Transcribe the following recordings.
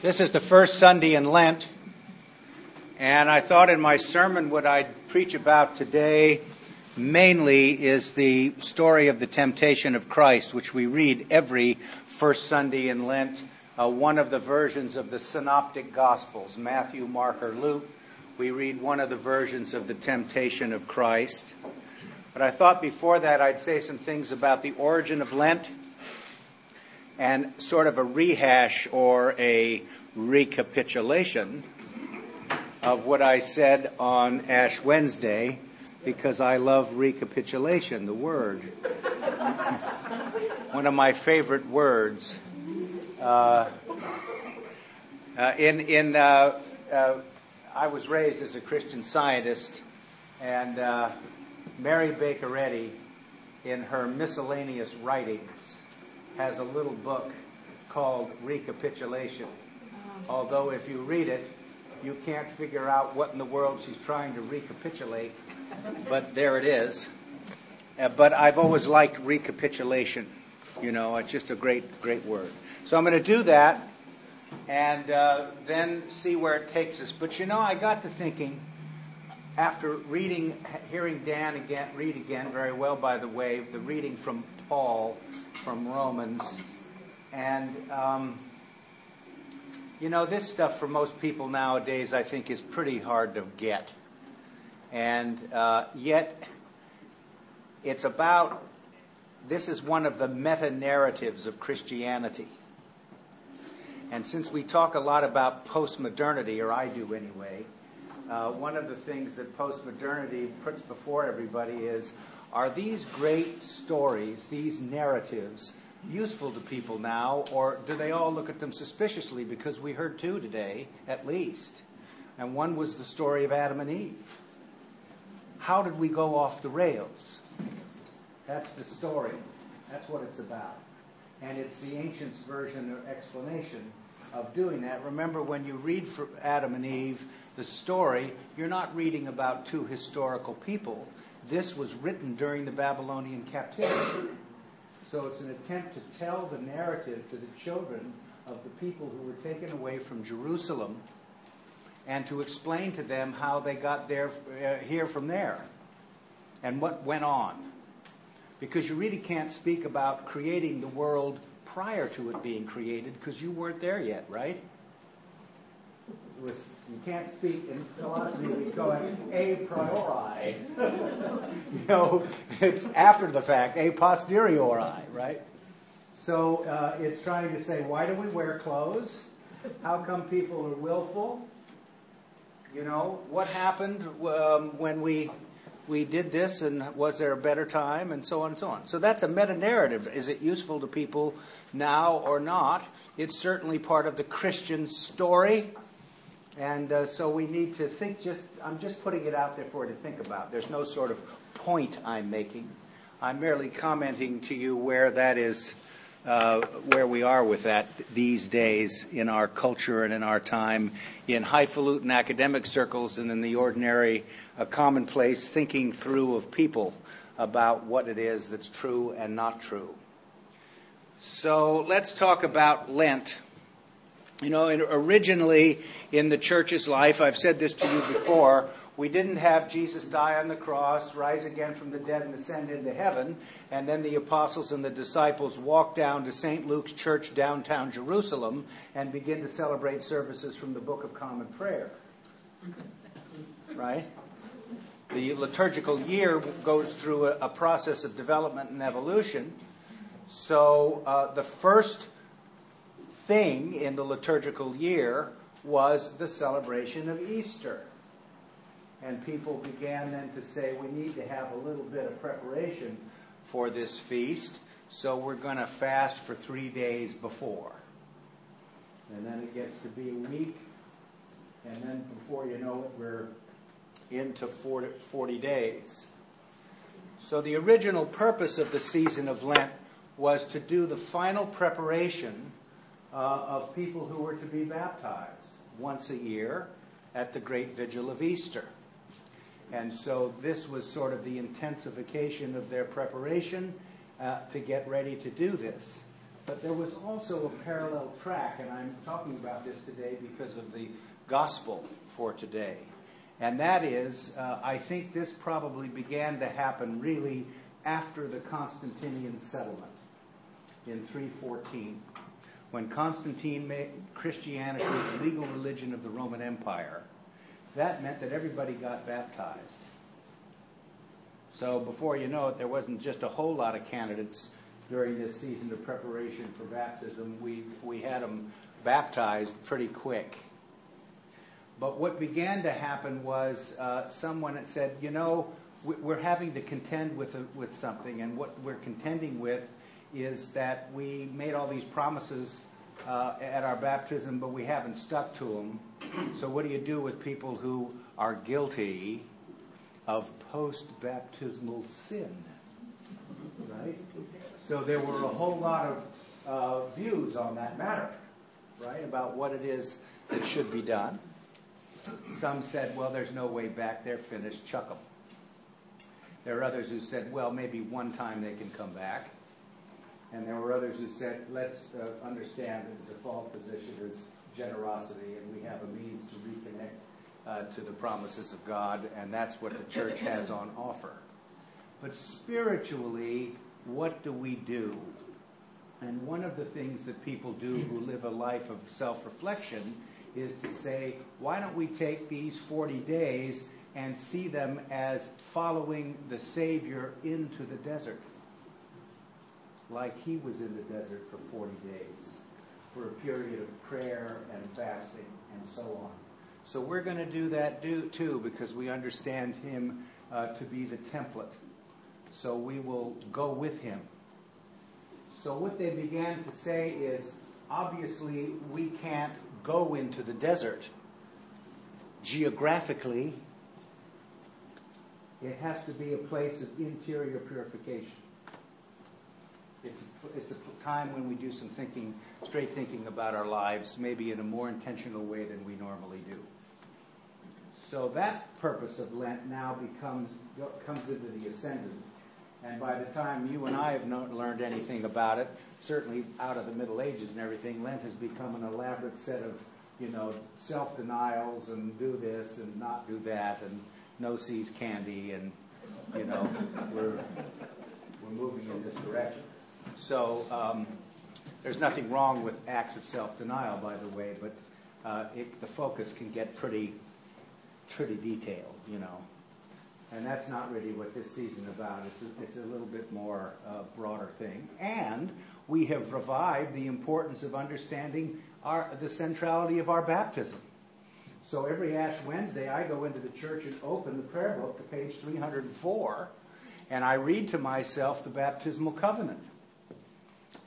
This is the first Sunday in Lent, and I thought in my sermon what I'd preach about today mainly is the story of the temptation of Christ, which we read every first Sunday in Lent, uh, one of the versions of the synoptic Gospels, Matthew, Mark, or Luke. We read one of the versions of the temptation of Christ. But I thought before that I'd say some things about the origin of Lent and sort of a rehash or a recapitulation of what I said on Ash Wednesday because I love recapitulation, the word. One of my favorite words. Uh, uh, in in uh, uh I was raised as a Christian scientist, and uh, Mary Baker Eddy, in her miscellaneous writings, has a little book called Recapitulation. Although, if you read it, you can't figure out what in the world she's trying to recapitulate, but there it is. Uh, but I've always liked recapitulation. You know, it's just a great, great word. So I'm going to do that and uh, then see where it takes us. But you know, I got to thinking after reading, hearing Dan again read again very well, by the way, the reading from Paul from Romans. And, um, you know, this stuff for most people nowadays, I think, is pretty hard to get. And uh, yet, it's about this is one of the meta narratives of Christianity. And since we talk a lot about postmodernity, or I do anyway, uh, one of the things that postmodernity puts before everybody is are these great stories, these narratives, useful to people now, or do they all look at them suspiciously? Because we heard two today, at least. And one was the story of Adam and Eve. How did we go off the rails? That's the story. That's what it's about. And it's the ancients' version or explanation of doing that. Remember, when you read Adam and Eve, the story, you're not reading about two historical people this was written during the Babylonian captivity. So it's an attempt to tell the narrative to the children of the people who were taken away from Jerusalem and to explain to them how they got there uh, here from there and what went on. Because you really can't speak about creating the world prior to it being created because you weren't there yet, right? Was you can't speak in philosophy call it a priori. you know, it's after the fact, a posteriori, right? So uh, it's trying to say, why do we wear clothes? How come people are willful? You know, what happened um, when we we did this, and was there a better time, and so on and so on. So that's a meta narrative. Is it useful to people now or not? It's certainly part of the Christian story. And uh, so we need to think just, I'm just putting it out there for you to think about. There's no sort of point I'm making. I'm merely commenting to you where that is, uh, where we are with that these days in our culture and in our time, in highfalutin academic circles and in the ordinary, uh, commonplace thinking through of people about what it is that's true and not true. So let's talk about Lent you know, originally in the church's life, I've said this to you before, we didn't have Jesus die on the cross, rise again from the dead, and ascend into heaven, and then the apostles and the disciples walk down to St. Luke's church downtown Jerusalem and begin to celebrate services from the Book of Common Prayer. Right? The liturgical year goes through a, process of development and evolution. So uh, the first thing in the liturgical year was the celebration of Easter. And people began then to say, we need to have a little bit of preparation for this feast, so we're going to fast for three days before. And then it gets to be a week, and then before you know it, we're into 40, 40 days. So the original purpose of the season of Lent was to do the final preparation of people who were to be baptized once a year at the great vigil of Easter. And so this was sort of the intensification of their preparation uh, to get ready to do this. But there was also a parallel track, and I'm talking about this today because of the gospel for today. And that is, uh, I think this probably began to happen really after the Constantinian settlement in 314, when Constantine made Christianity the legal religion of the Roman Empire. That meant that everybody got baptized. So before you know it, there wasn't just a whole lot of candidates during this season of preparation for baptism. We, we had them baptized pretty quick. But what began to happen was uh, someone had said, you know, we're having to contend with, a, with something, and what we're contending with is that we made all these promises uh, at our baptism, but we haven't stuck to them. So, what do you do with people who are guilty of post baptismal sin? Right? So, there were a whole lot of uh, views on that matter, right, about what it is that should be done. Some said, well, there's no way back, they're finished, chuck them. There are others who said, well, maybe one time they can come back. And there were others who said, let's uh, understand that the default position is generosity, and we have a means to reconnect uh, to the promises of God, and that's what the church has on offer. But spiritually, what do we do? And one of the things that people do who live a life of self reflection is to say, why don't we take these 40 days and see them as following the Savior into the desert? Like he was in the desert for 40 days for a period of prayer and fasting and so on. So we're going to do that do, too because we understand him uh, to be the template. So we will go with him. So what they began to say is obviously we can't go into the desert geographically. It has to be a place of interior purification. It's, it's a time when we do some thinking, straight thinking about our lives, maybe in a more intentional way than we normally do. So that purpose of Lent now becomes comes into the ascendant. And by the time you and I have not learned anything about it, certainly out of the Middle Ages and everything, Lent has become an elaborate set of, you know, self denials and do this and not do that and no See's candy and, you know, we're moving in this direction. So um, there's nothing wrong with acts of self-denial, by the way, but uh, it, the focus can get pretty, pretty detailed, you know. And that's not really what this season is about. It's a, it's a little bit more uh, broader thing. And we have revived the importance of understanding our, the centrality of our baptism. So every Ash Wednesday, I go into the church and open the prayer book to page 304, and I read to myself the baptismal covenant.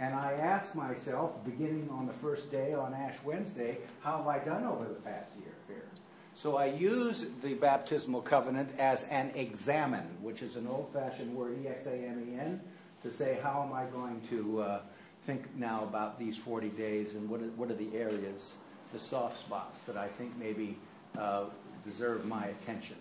And I ask myself, beginning on the first day on Ash Wednesday, how have I done over the past year here? So I use the baptismal covenant as an examen, which is an old fashioned word, E X A M E N, to say, how am I going to uh, think now about these 40 days and what are, what are the areas, the soft spots that I think maybe uh, deserve my attention?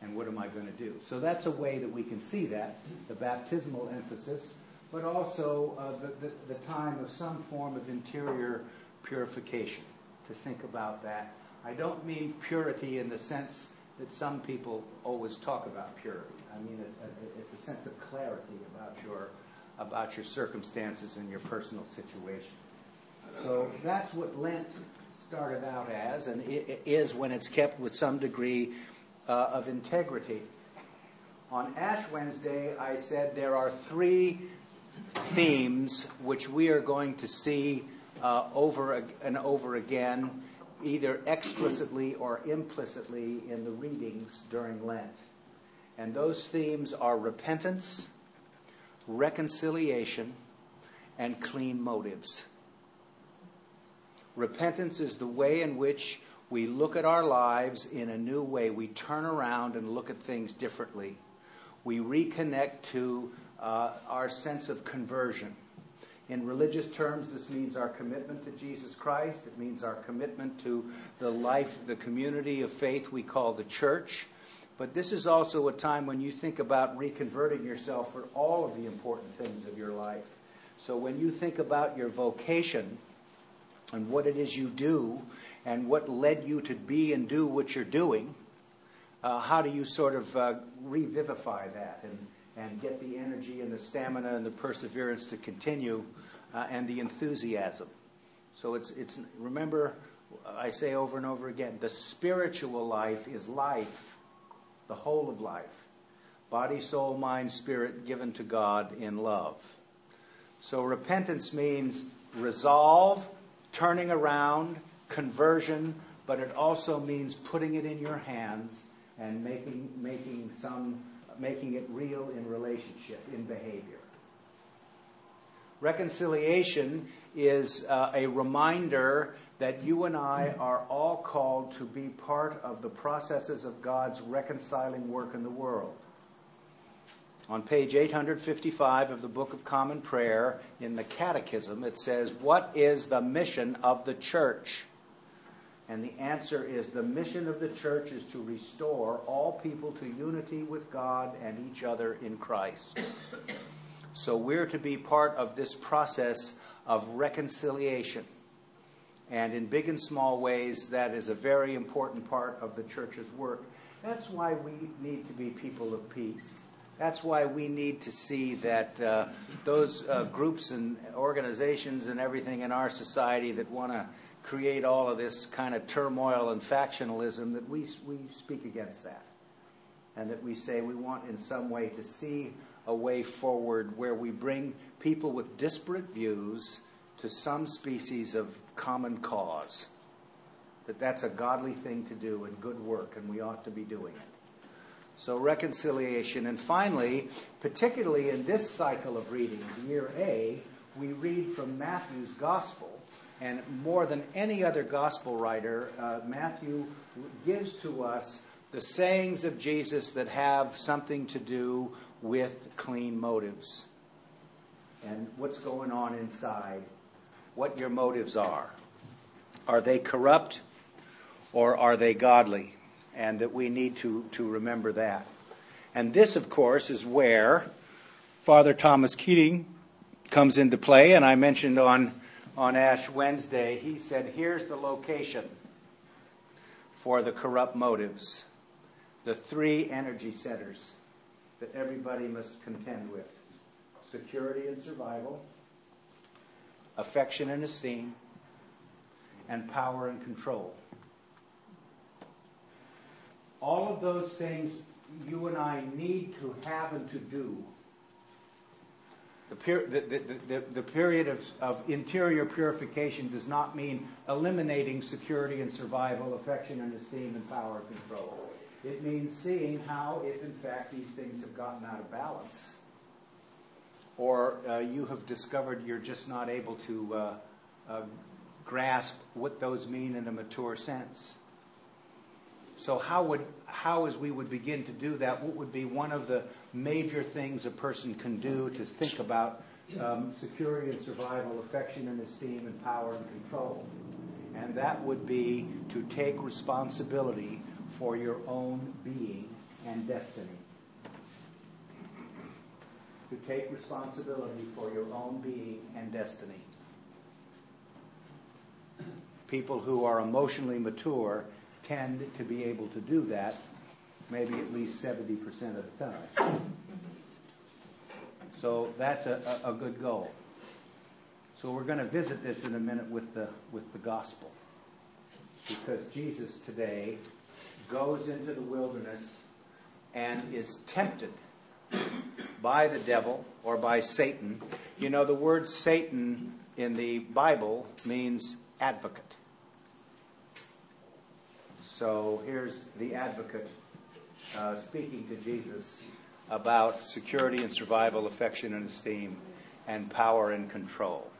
And what am I going to do? So that's a way that we can see that, the baptismal emphasis but also uh, the, the, the time of some form of interior purification, to think about that. I don't mean purity in the sense that some people always talk about purity. I mean, it's a sense of clarity about your, about your circumstances and your personal situation. So that's what Lent started out as, and it is when it's kept with some degree uh, of integrity. On Ash Wednesday, I said there are three themes which we are going to see uh, over and over again, either explicitly or implicitly in the readings during Lent. And those themes are repentance, reconciliation, and clean motives. Repentance is the way in which we look at our lives in a new way. We turn around and look at things differently. We reconnect to uh, our sense of conversion. In religious terms, this means our commitment to Jesus Christ. It means our commitment to the life, the community of faith we call the church. But this is also a time when you think about reconverting yourself for all of the important things of your life. So when you think about your vocation and what it is you do and what led you to be and do what you're doing, uh, how do you sort of uh, revivify that and, and get the energy and the stamina and the perseverance to continue uh, and the enthusiasm? So it's, it's remember, I say over and over again, the spiritual life is life, the whole of life. Body, soul, mind, spirit given to God in love. So repentance means resolve, turning around, conversion, but it also means putting it in your hands and making, making, some, making it real in relationship, in behavior. Reconciliation is uh, a reminder that you and I are all called to be part of the processes of God's reconciling work in the world. On page 855 of the Book of Common Prayer in the Catechism, it says, What is the mission of the church? And the answer is the mission of the church is to restore all people to unity with God and each other in Christ. So we're to be part of this process of reconciliation. And in big and small ways, that is a very important part of the church's work. That's why we need to be people of peace. That's why we need to see that uh, those uh, groups and organizations and everything in our society that want to create all of this kind of turmoil and factionalism, that we, we speak against that. And that we say we want in some way to see a way forward where we bring people with disparate views to some species of common cause. That that's a godly thing to do and good work, and we ought to be doing it. So, reconciliation. And finally, particularly in this cycle of readings, year A, we read from Matthew's Gospel. And more than any other Gospel writer, uh, Matthew gives to us the sayings of Jesus that have something to do with clean motives and what's going on inside, what your motives are. Are they corrupt or are they godly? and that we need to, to remember that. And this, of course, is where Father Thomas Keating comes into play. And I mentioned on, on Ash Wednesday, he said, here's the location for the corrupt motives, the three energy centers that everybody must contend with security and survival, affection and esteem, and power and control all of those things you and I need to have and to do. The, the, the, the period of, of interior purification does not mean eliminating security and survival, affection and esteem, and power and control. It means seeing how, if in fact these things have gotten out of balance, or uh, you have discovered you're just not able to uh, uh, grasp what those mean in a mature sense. So how would how as we would begin to do that? What would be one of the major things a person can do to think about um, security and survival, affection and esteem, and power and control? And that would be to take responsibility for your own being and destiny. To take responsibility for your own being and destiny. People who are emotionally mature tend to be able to do that maybe at least 70% of the time. So that's a, a, a good goal. So we're going to visit this in a minute with the, with the gospel. Because Jesus today goes into the wilderness and is tempted by the devil or by Satan. You know, the word Satan in the Bible means advocate. So here's the advocate uh, speaking to Jesus about security and survival, affection and esteem, and power and control.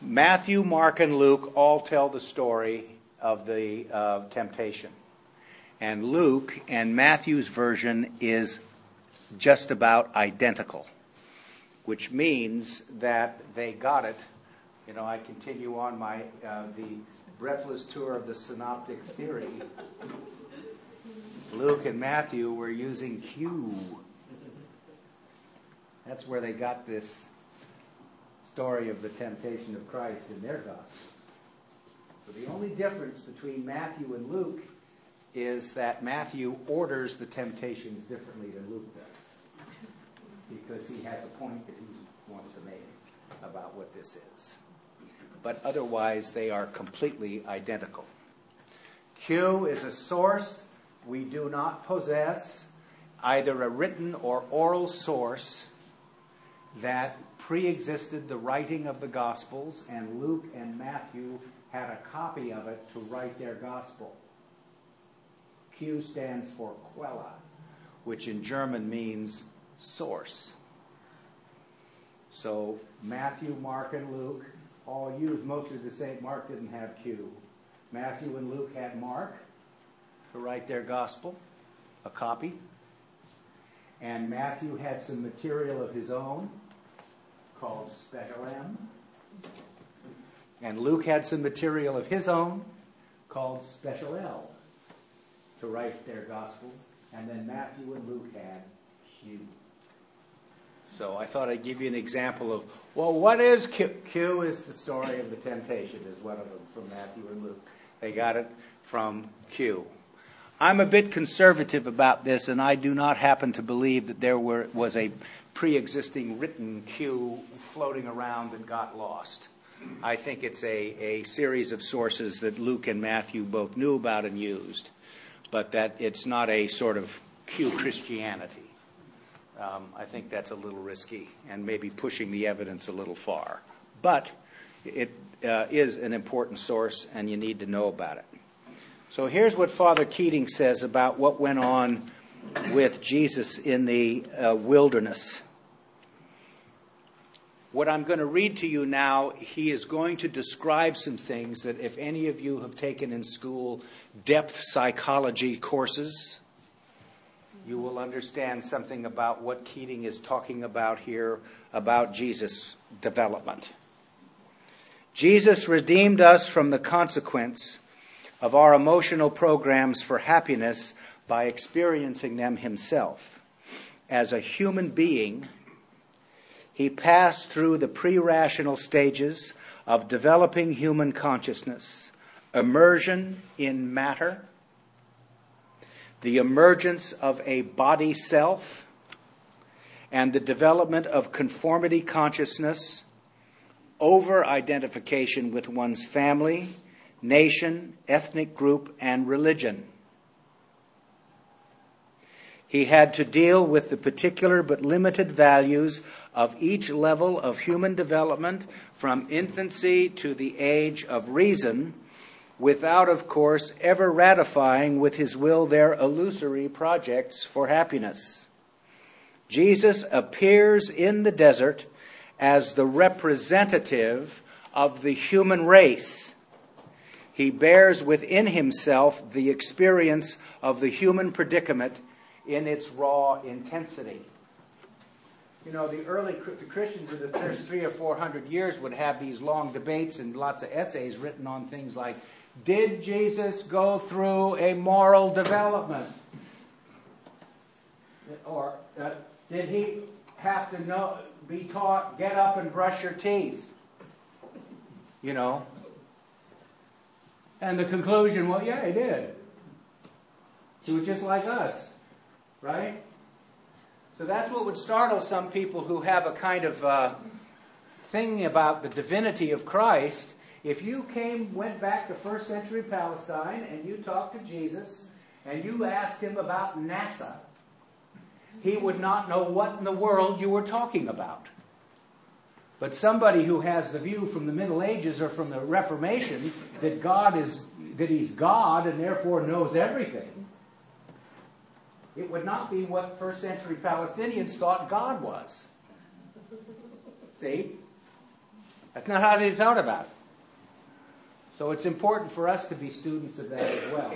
Matthew, Mark, and Luke all tell the story of the uh, temptation. And Luke and Matthew's version is just about identical, which means that they got it. You know, I continue on my uh, the breathless tour of the synoptic theory, Luke and Matthew were using Q. That's where they got this story of the temptation of Christ in their gospel. So the only difference between Matthew and Luke is that Matthew orders the temptations differently than Luke does. Because he has a point that he wants to make about what this is. But otherwise, they are completely identical. Q is a source we do not possess, either a written or oral source that pre existed the writing of the Gospels, and Luke and Matthew had a copy of it to write their Gospel. Q stands for Quelle, which in German means source. So Matthew, Mark, and Luke all used mostly the same. Mark didn't have Q. Matthew and Luke had Mark to write their gospel, a copy. And Matthew had some material of his own called Special M. And Luke had some material of his own called Special L to write their gospel. And then Matthew and Luke had Q. So I thought I'd give you an example of, well, what is Q? Q is the story of the temptation, is one of them from Matthew and Luke. They got it from Q. I'm a bit conservative about this, and I do not happen to believe that there were, was a pre existing written Q floating around and got lost. I think it's a, a series of sources that Luke and Matthew both knew about and used, but that it's not a sort of Q Christianity. Um, I think that's a little risky and maybe pushing the evidence a little far. But it uh, is an important source, and you need to know about it. So here's what Father Keating says about what went on with Jesus in the uh, wilderness. What I'm going to read to you now, he is going to describe some things that, if any of you have taken in school depth psychology courses, you will understand something about what Keating is talking about here about Jesus' development. Jesus redeemed us from the consequence of our emotional programs for happiness by experiencing them himself. As a human being, he passed through the pre rational stages of developing human consciousness, immersion in matter the emergence of a body self, and the development of conformity consciousness over identification with one's family, nation, ethnic group, and religion. He had to deal with the particular but limited values of each level of human development from infancy to the age of reason without, of course, ever ratifying with his will their illusory projects for happiness. Jesus appears in the desert as the representative of the human race. He bears within himself the experience of the human predicament in its raw intensity. You know, the early the Christians of the first three or four hundred years would have these long debates and lots of essays written on things like did Jesus go through a moral development? Or uh, did he have to know, be taught, get up and brush your teeth? You know? And the conclusion, well, yeah, he did. He was just like us, right? So that's what would startle some people who have a kind of uh, thing about the divinity of Christ if you came, went back to first century Palestine and you talked to Jesus and you asked him about NASA, he would not know what in the world you were talking about. But somebody who has the view from the Middle Ages or from the Reformation that God is that he's God and therefore knows everything, it would not be what first century Palestinians thought God was. See? That's not how they thought about it. So it's important for us to be students of that as well.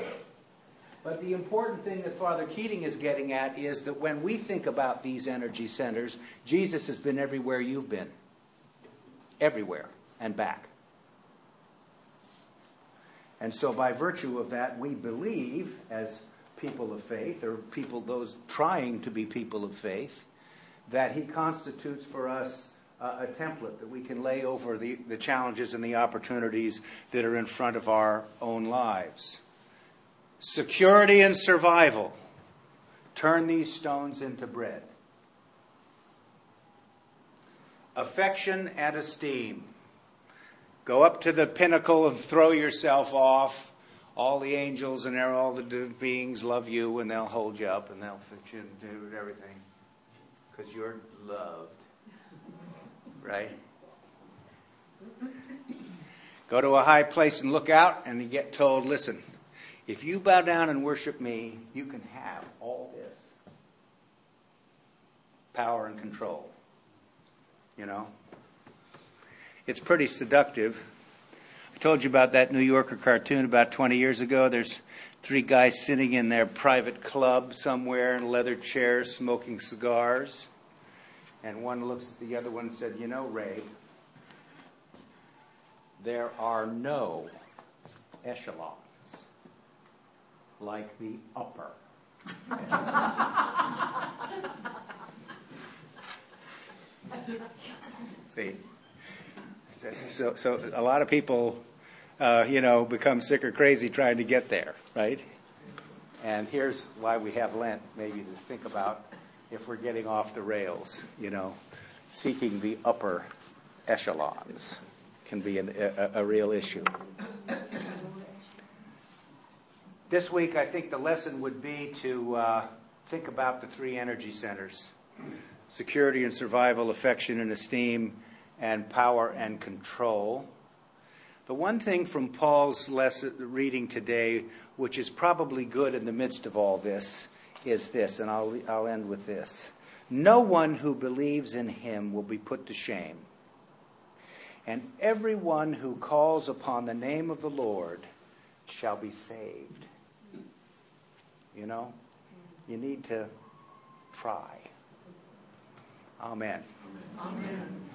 But the important thing that Father Keating is getting at is that when we think about these energy centers, Jesus has been everywhere you've been. Everywhere and back. And so, by virtue of that, we believe, as people of faith, or people, those trying to be people of faith, that He constitutes for us uh, a template that we can lay over the, the challenges and the opportunities that are in front of our own lives. Security and survival. Turn these stones into bread. Affection and esteem. Go up to the pinnacle and throw yourself off. All the angels and all the beings love you and they'll hold you up and they'll fix you and do everything because you're loved. Right? Go to a high place and look out and you get told, listen, if you bow down and worship me, you can have all this power and control. You know? It's pretty seductive. I told you about that New Yorker cartoon about 20 years ago. There's three guys sitting in their private club somewhere in leather chairs smoking cigars. And one looks at the other one and said, You know, Ray, there are no echelons like the upper. See? So, so a lot of people, uh, you know, become sick or crazy trying to get there, right? And here's why we have Lent, maybe to think about if we're getting off the rails, you know, seeking the upper echelons can be an, a, a real issue. This week, I think the lesson would be to uh, think about the three energy centers security and survival, affection and esteem, and power and control. The one thing from Paul's lesson, reading today, which is probably good in the midst of all this, is this, and I'll, I'll end with this. No one who believes in him will be put to shame. And everyone who calls upon the name of the Lord shall be saved. You know, you need to try. Amen. Amen.